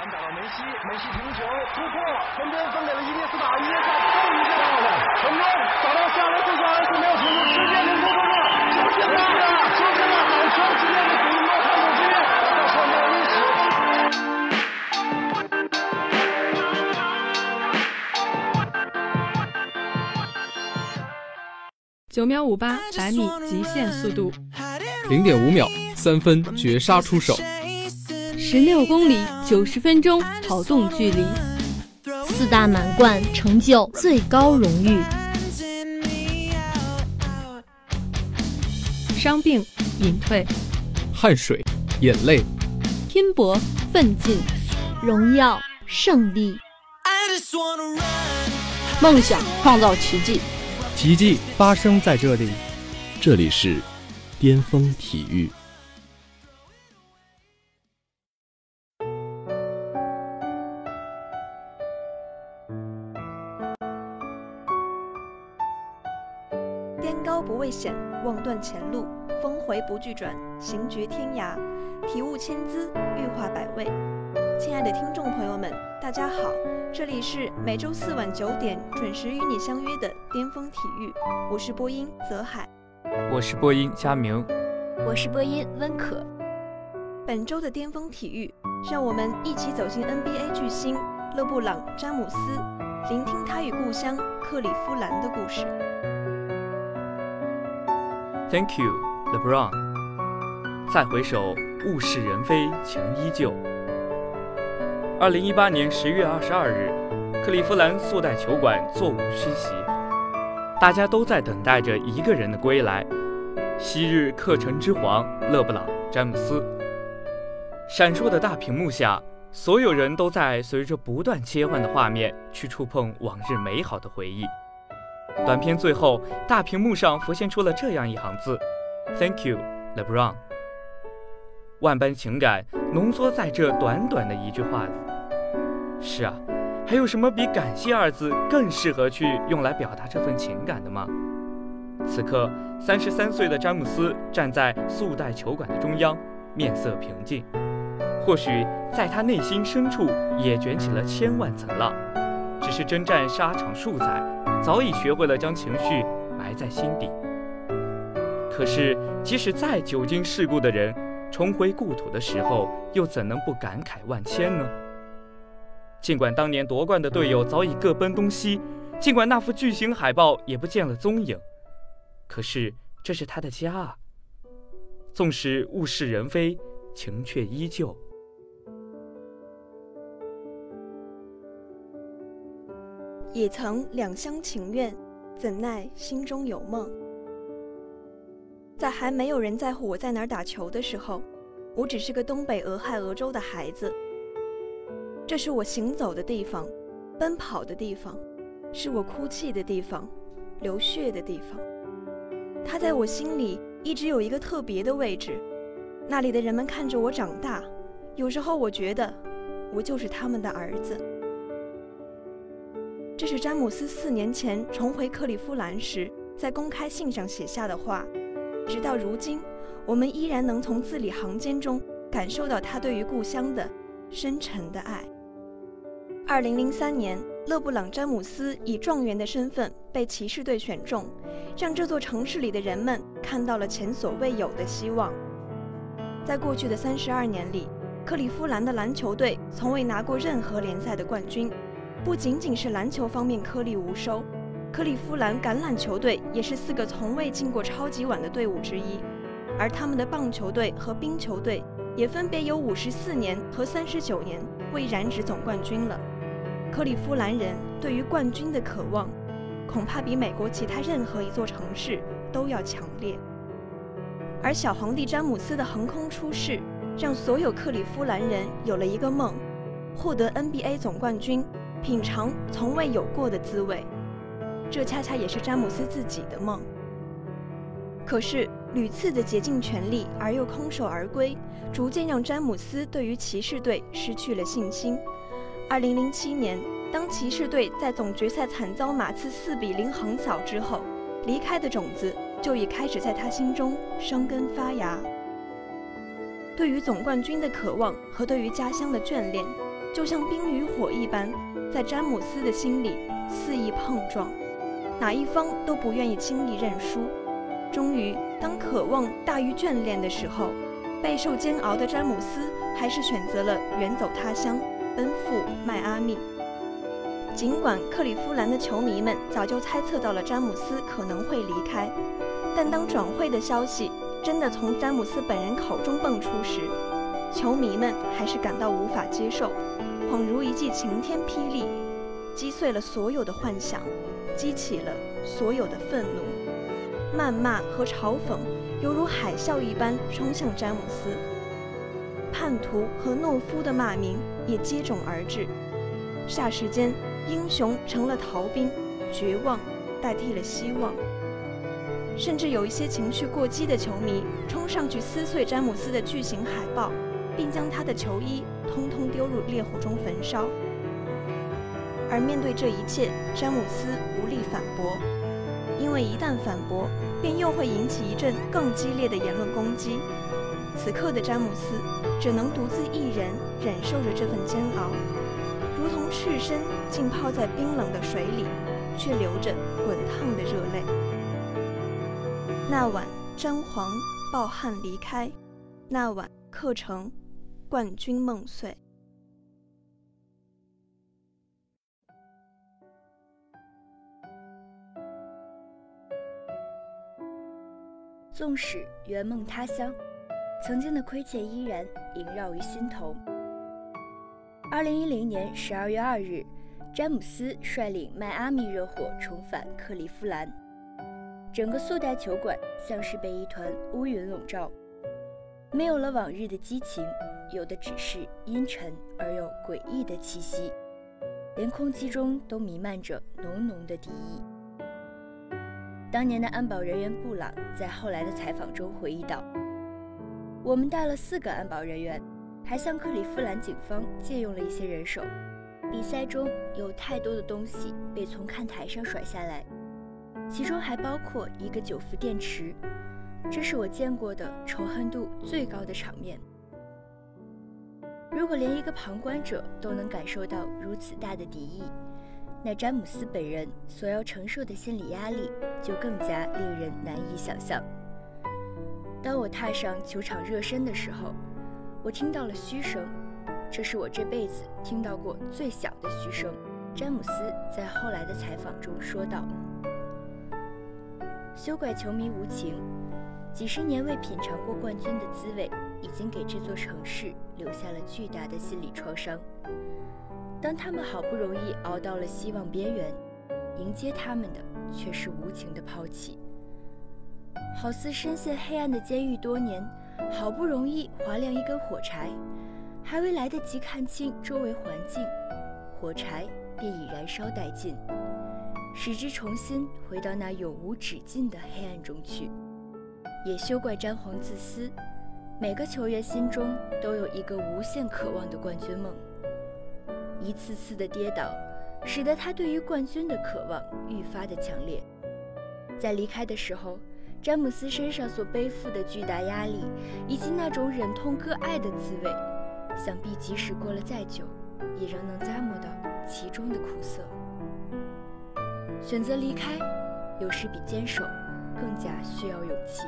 传打到梅西，梅西停球突破，传边分给了伊涅斯塔，伊涅斯塔终于接到了，成功找到下来，最后还是没有停住，直接领球中了，就现在了，球进了，好球，直接给属于诺坎普之约，要创造历史。九秒五八百米极限速度，零点五秒三分绝杀出手，十六公里九十分钟跑动距离，四大满贯成就最高荣誉。伤病隐退，汗水眼泪，拼搏奋进，荣耀胜利，梦想创造奇迹。奇迹发生在这里，这里是巅峰体育。望断前路，峰回不惧转，行绝天涯，体悟千姿，欲化百味。亲爱的听众朋友们，大家好，这里是每周四晚九点准时与你相约的巅峰体育，我是播音泽海，我是播音佳明，我是播音温可。本周的巅峰体育，让我们一起走进 NBA 巨星勒布朗·詹姆斯，聆听他与故乡克里夫兰的故事。Thank you, LeBron。再回首，物是人非，情依旧。二零一八年十月二十二日，克利夫兰速贷球馆座无虚席，大家都在等待着一个人的归来——昔日克城之皇勒布朗·詹姆斯。闪烁的大屏幕下，所有人都在随着不断切换的画面去触碰往日美好的回忆。短片最后，大屏幕上浮现出了这样一行字：“Thank you, LeBron。”万般情感浓缩在这短短的一句话里。是啊，还有什么比感谢二字更适合去用来表达这份情感的吗？此刻，三十三岁的詹姆斯站在速贷球馆的中央，面色平静。或许在他内心深处也卷起了千万层浪，只是征战沙场数载，早已学会了将情绪埋在心底。可是，即使再久经世故的人，重回故土的时候，又怎能不感慨万千呢？尽管当年夺冠的队友早已各奔东西，尽管那幅巨型海报也不见了踪影，可是这是他的家啊！纵使物是人非，情却依旧。也曾两厢情愿，怎奈心中有梦。在还没有人在乎我在哪儿打球的时候，我只是个东北俄亥俄州的孩子。这是我行走的地方，奔跑的地方，是我哭泣的地方，流血的地方。它在我心里一直有一个特别的位置，那里的人们看着我长大，有时候我觉得我就是他们的儿子。这是詹姆斯四年前重回克利夫兰时在公开信上写下的话，直到如今，我们依然能从字里行间中感受到他对于故乡的深沉的爱。二零零三年，勒布朗·詹姆斯以状元的身份被骑士队选中，让这座城市里的人们看到了前所未有的希望。在过去的三十二年里，克利夫兰的篮球队从未拿过任何联赛的冠军。不仅仅是篮球方面颗粒无收，克利夫兰橄榄球队也是四个从未进过超级碗的队伍之一，而他们的棒球队和冰球队也分别有五十四年和三十九年未染指总冠军了。克利夫兰人对于冠军的渴望，恐怕比美国其他任何一座城市都要强烈。而小皇帝詹姆斯的横空出世，让所有克利夫兰人有了一个梦：获得 NBA 总冠军。品尝从未有过的滋味，这恰恰也是詹姆斯自己的梦。可是屡次的竭尽全力而又空手而归，逐渐让詹姆斯对于骑士队失去了信心。二零零七年，当骑士队在总决赛惨遭马刺四比零横扫之后，离开的种子就已开始在他心中生根发芽。对于总冠军的渴望和对于家乡的眷恋。就像冰与火一般，在詹姆斯的心里肆意碰撞，哪一方都不愿意轻易认输。终于，当渴望大于眷恋的时候，备受煎熬的詹姆斯还是选择了远走他乡，奔赴迈阿密。尽管克利夫兰的球迷们早就猜测到了詹姆斯可能会离开，但当转会的消息真的从詹姆斯本人口中蹦出时，球迷们还是感到无法接受，恍如一记晴天霹雳，击碎了所有的幻想，激起了所有的愤怒。谩骂和嘲讽犹如海啸一般冲向詹姆斯，叛徒和懦夫的骂名也接踵而至。霎时间，英雄成了逃兵，绝望代替了希望。甚至有一些情绪过激的球迷冲上去撕碎詹姆斯的巨型海报，并将他的球衣通通丢入烈火中焚烧。而面对这一切，詹姆斯无力反驳。因为一旦反驳，便又会引起一阵更激烈的言论攻击。此刻的詹姆斯只能独自一人忍受着这份煎熬，如同赤身浸泡在冰冷的水里，却流着滚烫的热泪。那晚，詹皇抱憾离开；那晚，克城冠军梦碎。纵使圆梦他乡，曾经的亏欠依然萦绕于心头。二零一零年十二月二日，詹姆斯率领迈阿密热火重返克利夫兰，整个速贷球馆像是被一团乌云笼罩，没有了往日的激情，有的只是阴沉而又诡异的气息，连空气中都弥漫着浓浓的敌意。当年的安保人员布朗在后来的采访中回忆道：“我们带了四个安保人员，还向克利夫兰警方借用了一些人手。比赛中有太多的东西被从看台上甩下来，其中还包括一个九伏电池。这是我见过的仇恨度最高的场面。如果连一个旁观者都能感受到如此大的敌意，”那詹姆斯本人所要承受的心理压力就更加令人难以想象。当我踏上球场热身的时候，我听到了嘘声，这是我这辈子听到过最响的嘘声。詹姆斯在后来的采访中说道：“休怪球迷无情，几十年未品尝过冠军的滋味，已经给这座城市留下了巨大的心理创伤。”当他们好不容易熬到了希望边缘，迎接他们的却是无情的抛弃。好似深陷黑暗的监狱多年，好不容易划亮一根火柴，还未来得及看清周围环境，火柴便已燃烧殆尽，使之重新回到那永无止境的黑暗中去。也休怪詹皇自私，每个球员心中都有一个无限渴望的冠军梦。一次次的跌倒，使得他对于冠军的渴望愈发的强烈。在离开的时候，詹姆斯身上所背负的巨大压力，以及那种忍痛割爱的滋味，想必即使过了再久，也仍能咂摸到其中的苦涩。选择离开，有时比坚守更加需要勇气。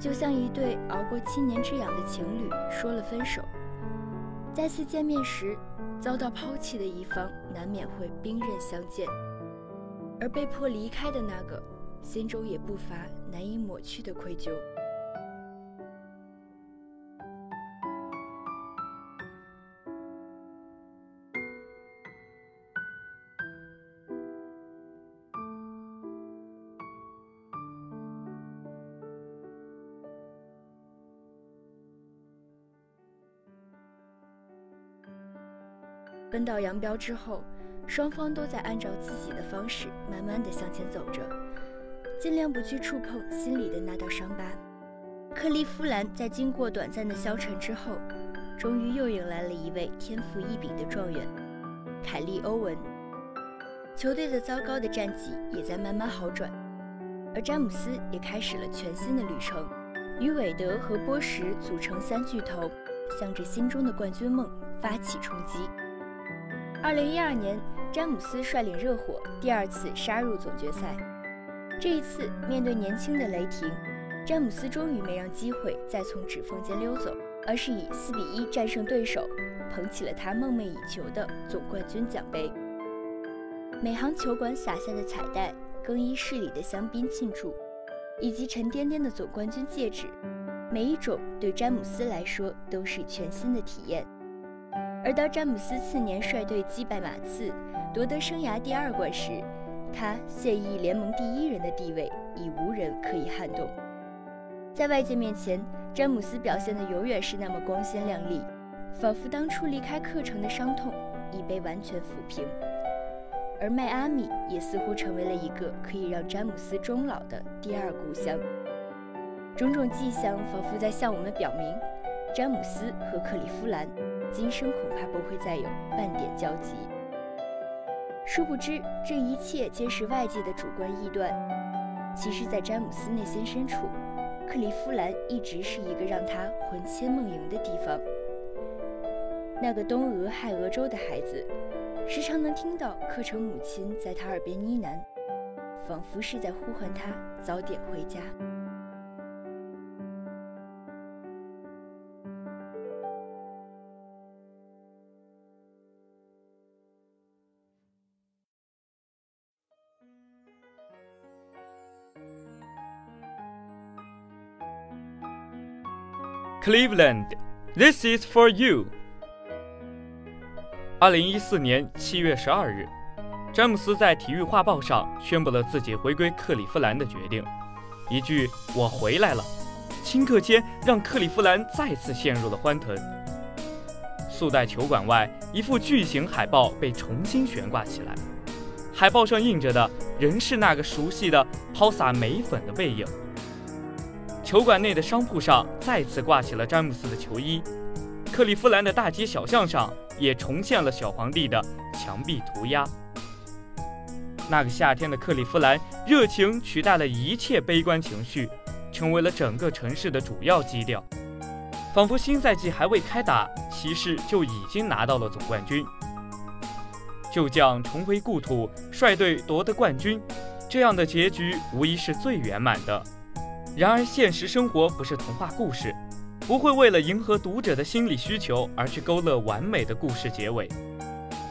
就像一对熬过七年之痒的情侣说了分手。再次见面时，遭到抛弃的一方难免会兵刃相见，而被迫离开的那个，心中也不乏难以抹去的愧疚。分道扬镳之后，双方都在按照自己的方式慢慢的向前走着，尽量不去触碰心里的那道伤疤。克利夫兰在经过短暂的消沉之后，终于又迎来了一位天赋异禀的状元——凯利·欧文。球队的糟糕的战绩也在慢慢好转，而詹姆斯也开始了全新的旅程，与韦德和波什组成三巨头，向着心中的冠军梦发起冲击。二零一二年，詹姆斯率领热火第二次杀入总决赛。这一次，面对年轻的雷霆，詹姆斯终于没让机会再从指缝间溜走，而是以四比一战胜对手，捧起了他梦寐以求的总冠军奖杯。每行球馆撒下的彩带、更衣室里的香槟庆祝，以及沉甸甸的总冠军戒指，每一种对詹姆斯来说都是全新的体验。而当詹姆斯次年率队击败马刺，夺得生涯第二冠时，他现役联盟第一人的地位已无人可以撼动。在外界面前，詹姆斯表现的永远是那么光鲜亮丽，仿佛当初离开课程的伤痛已被完全抚平。而迈阿密也似乎成为了一个可以让詹姆斯终老的第二故乡。种种迹象仿佛在向我们表明，詹姆斯和克利夫兰。今生恐怕不会再有半点交集。殊不知，这一切皆是外界的主观臆断。其实，在詹姆斯内心深处，克利夫兰一直是一个让他魂牵梦萦的地方。那个东俄亥俄州的孩子，时常能听到课程母亲在他耳边呢喃，仿佛是在呼唤他早点回家。Cleveland, this is for you。二零一四年七月十二日，詹姆斯在《体育画报》上宣布了自己回归克利夫兰的决定。一句“我回来了”，顷刻间让克利夫兰再次陷入了欢腾。速贷球馆外，一副巨型海报被重新悬挂起来，海报上印着的仍是那个熟悉的抛洒煤粉的背影。球馆内的商铺上再次挂起了詹姆斯的球衣，克利夫兰的大街小巷上也重现了小皇帝的墙壁涂鸦。那个夏天的克利夫兰，热情取代了一切悲观情绪，成为了整个城市的主要基调。仿佛新赛季还未开打，骑士就已经拿到了总冠军。旧将重回故土，率队夺得冠军，这样的结局无疑是最圆满的。然而，现实生活不是童话故事，不会为了迎合读者的心理需求而去勾勒完美的故事结尾。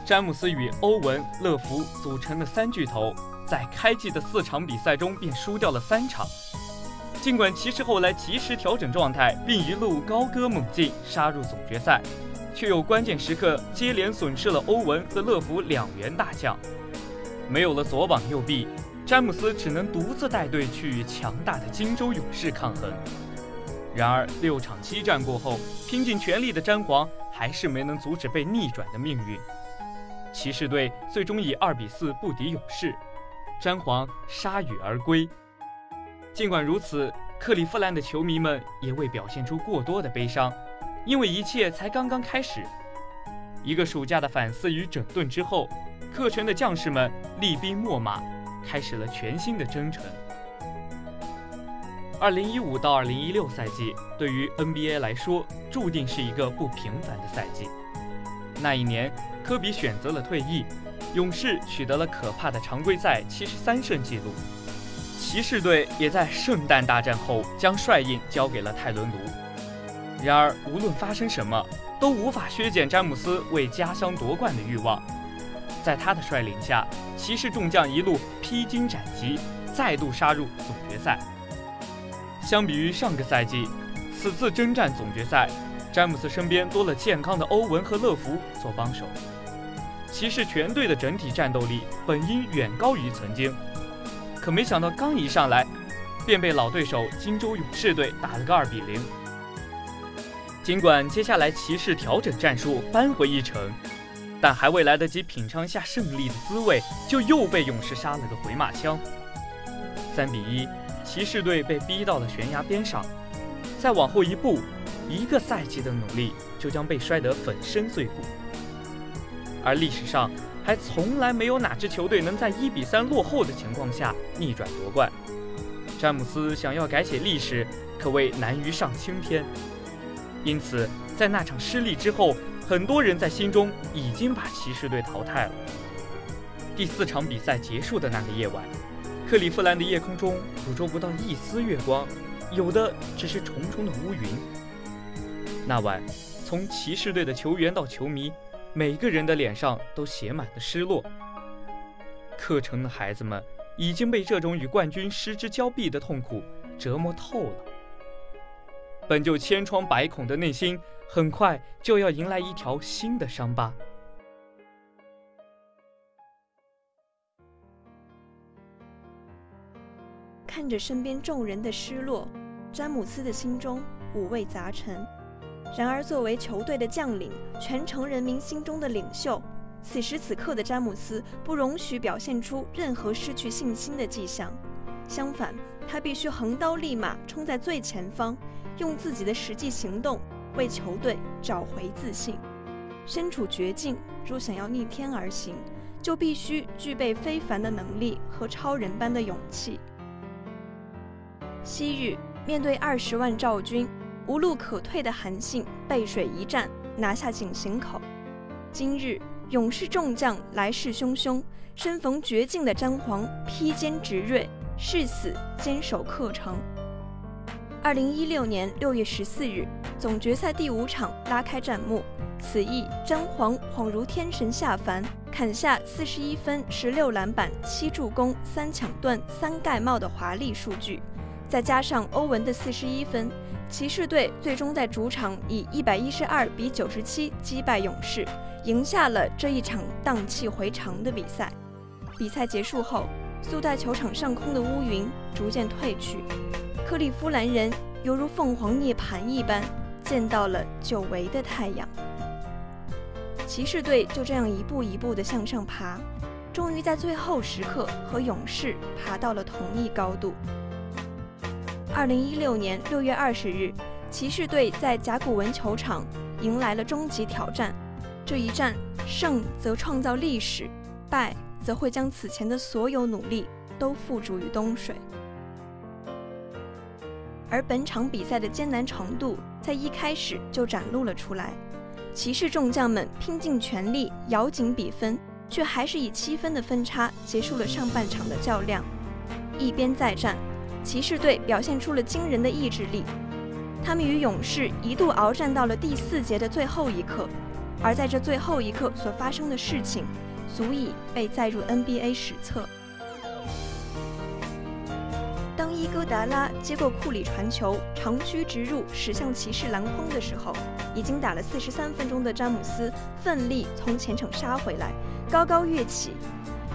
詹姆斯与欧文、乐福组成的三巨头，在开季的四场比赛中便输掉了三场。尽管骑士后来及时调整状态，并一路高歌猛进，杀入总决赛，却有关键时刻接连损失了欧文和乐福两员大将，没有了左膀右臂。詹姆斯只能独自带队去与强大的金州勇士抗衡。然而，六场激战过后，拼尽全力的詹皇还是没能阻止被逆转的命运。骑士队最终以二比四不敌勇士，詹皇铩羽而归。尽管如此，克利夫兰的球迷们也未表现出过多的悲伤，因为一切才刚刚开始。一个暑假的反思与整顿之后，课程的将士们厉兵秣马。开始了全新的征程。二零一五到二零一六赛季对于 NBA 来说，注定是一个不平凡的赛季。那一年，科比选择了退役，勇士取得了可怕的常规赛七十三胜纪录，骑士队也在圣诞大战后将帅印交给了泰伦卢。然而，无论发生什么，都无法削减詹姆斯为家乡夺冠的欲望。在他的率领下，骑士众将一路披荆斩棘，再度杀入总决赛。相比于上个赛季，此次征战总决赛，詹姆斯身边多了健康的欧文和乐福做帮手。骑士全队的整体战斗力本应远高于曾经，可没想到刚一上来，便被老对手金州勇士队打了个二比零。尽管接下来骑士调整战术，扳回一城。但还未来得及品尝下胜利的滋味，就又被勇士杀了个回马枪。三比一，骑士队被逼到了悬崖边上，再往后一步，一个赛季的努力就将被摔得粉身碎骨。而历史上还从来没有哪支球队能在一比三落后的情况下逆转夺冠。詹姆斯想要改写历史，可谓难于上青天。因此在那场失利之后，很多人在心中已经把骑士队淘汰了。第四场比赛结束的那个夜晚，克利夫兰的夜空中捕捉不到一丝月光，有的只是重重的乌云。那晚，从骑士队的球员到球迷，每个人的脸上都写满了失落。课程的孩子们已经被这种与冠军失之交臂的痛苦折磨透了。本就千疮百孔的内心，很快就要迎来一条新的伤疤。看着身边众人的失落，詹姆斯的心中五味杂陈。然而，作为球队的将领，全城人民心中的领袖，此时此刻的詹姆斯不容许表现出任何失去信心的迹象。相反，他必须横刀立马冲在最前方。用自己的实际行动为球队找回自信。身处绝境，若想要逆天而行，就必须具备非凡的能力和超人般的勇气。昔日面对二十万赵军，无路可退的韩信背水一战拿下井陉口；今日勇士众将来势汹汹，身逢绝境的詹皇披坚执锐，誓死坚守克城。二零一六年六月十四日，总决赛第五场拉开战幕。此役，詹皇恍如天神下凡，砍下四十一分、十六篮板、七助攻、三抢断、三盖帽的华丽数据，再加上欧文的四十一分，骑士队最终在主场以一百一十二比九十七击败勇士，赢下了这一场荡气回肠的比赛。比赛结束后，苏代球场上空的乌云逐渐退去。克利夫兰人犹如凤凰涅槃一般，见到了久违的太阳。骑士队就这样一步一步地向上爬，终于在最后时刻和勇士爬到了同一高度。二零一六年六月二十日，骑士队在甲骨文球场迎来了终极挑战。这一战胜则创造历史，败则会将此前的所有努力都付诸于东水。而本场比赛的艰难程度在一开始就展露了出来，骑士众将们拼尽全力咬紧比分，却还是以七分的分差结束了上半场的较量。一边再战，骑士队表现出了惊人的意志力，他们与勇士一度鏖战到了第四节的最后一刻，而在这最后一刻所发生的事情，足以被载入 NBA 史册。当伊戈达拉接过库里传球，长驱直入，驶向骑士篮筐的时候，已经打了四十三分钟的詹姆斯奋力从前场杀回来，高高跃起，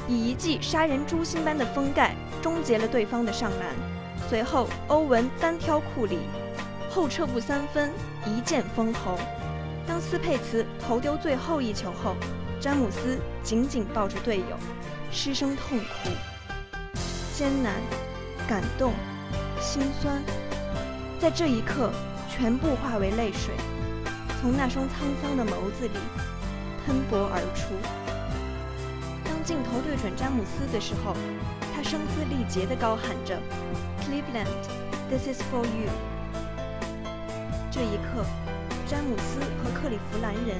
以一记杀人诛心般的封盖终结了对方的上篮。随后，欧文单挑库里，后撤步三分，一剑封喉。当斯佩茨投丢最后一球后，詹姆斯紧紧抱住队友，失声痛哭，艰难。感动、心酸，在这一刻全部化为泪水，从那双沧桑的眸子里喷薄而出。当镜头对准詹姆斯的时候，他声嘶力竭地高喊着：“Cleveland, this is for you。”这一刻，詹姆斯和克利夫兰人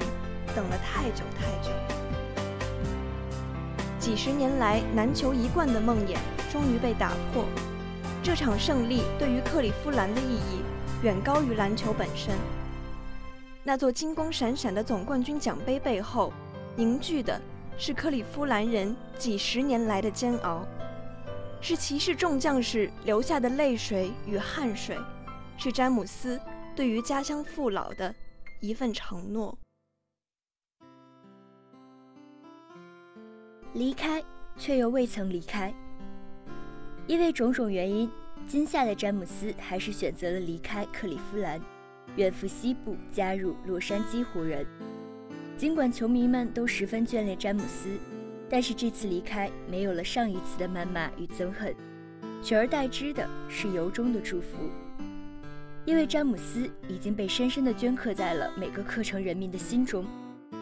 等了太久太久，几十年来难求一贯的梦魇终于被打破。这场胜利对于克利夫兰的意义远高于篮球本身。那座金光闪闪的总冠军奖杯背后，凝聚的是克利夫兰人几十年来的煎熬，是骑士众将士流下的泪水与汗水，是詹姆斯对于家乡父老的一份承诺。离开，却又未曾离开。因为种种原因，今夏的詹姆斯还是选择了离开克利夫兰，远赴西部加入洛杉矶湖人。尽管球迷们都十分眷恋詹姆斯，但是这次离开没有了上一次的谩骂与憎恨，取而代之的是由衷的祝福。因为詹姆斯已经被深深地镌刻在了每个克城人民的心中，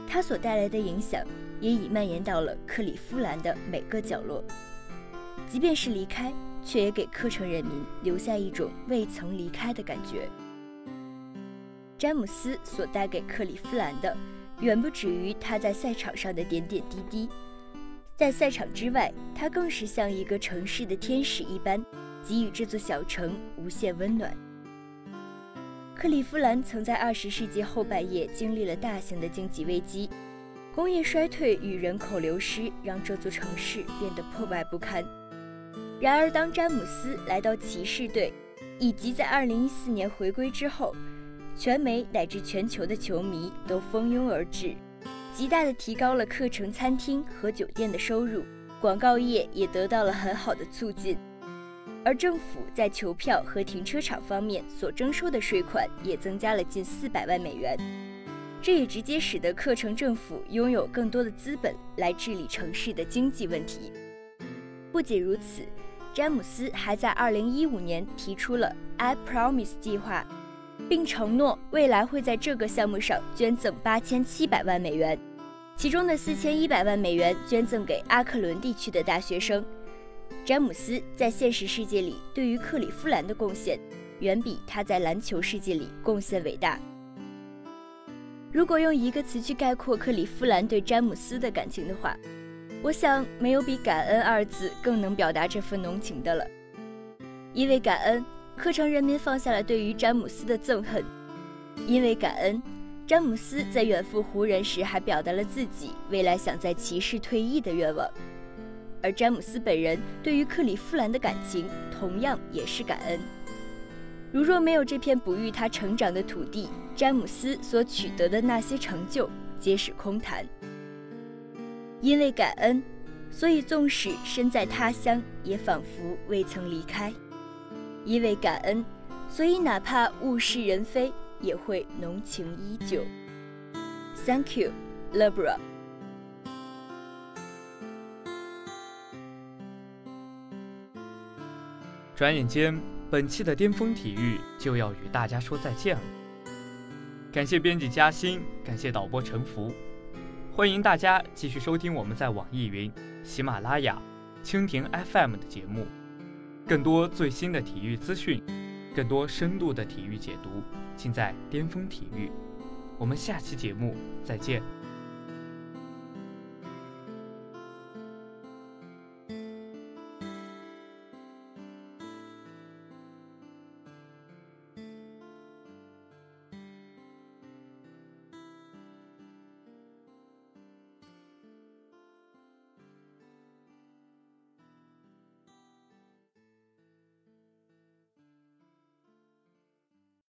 他所带来的影响也已蔓延到了克利夫兰的每个角落。即便是离开，却也给克城人民留下一种未曾离开的感觉。詹姆斯所带给克利夫兰的，远不止于他在赛场上的点点滴滴。在赛场之外，他更是像一个城市的天使一般，给予这座小城无限温暖。克利夫兰曾在二十世纪后半叶经历了大型的经济危机，工业衰退与人口流失让这座城市变得破败不堪。然而，当詹姆斯来到骑士队，以及在二零一四年回归之后，全美乃至全球的球迷都蜂拥而至，极大的提高了客城餐厅和酒店的收入，广告业也得到了很好的促进。而政府在球票和停车场方面所征收的税款也增加了近四百万美元，这也直接使得克城政府拥有更多的资本来治理城市的经济问题。不仅如此，詹姆斯还在2015年提出了 I Promise 计划，并承诺未来会在这个项目上捐赠8700万美元，其中的4100万美元捐赠给阿克伦地区的大学生。詹姆斯在现实世界里对于克利夫兰的贡献，远比他在篮球世界里贡献伟大。如果用一个词去概括克利夫兰对詹姆斯的感情的话，我想没有比“感恩”二字更能表达这份浓情的了。因为感恩，克城人民放下了对于詹姆斯的憎恨；因为感恩，詹姆斯在远赴湖人时还表达了自己未来想在骑士退役的愿望。而詹姆斯本人对于克利夫兰的感情，同样也是感恩。如若没有这片哺育他成长的土地，詹姆斯所取得的那些成就皆是空谈。因为感恩，所以纵使身在他乡，也仿佛未曾离开；因为感恩，所以哪怕物是人非，也会浓情依旧。Thank you, LeBron。转眼间，本期的巅峰体育就要与大家说再见了。感谢编辑嘉欣，感谢导播陈福，欢迎大家继续收听我们在网易云、喜马拉雅、蜻蜓 FM 的节目。更多最新的体育资讯，更多深度的体育解读，尽在巅峰体育。我们下期节目再见。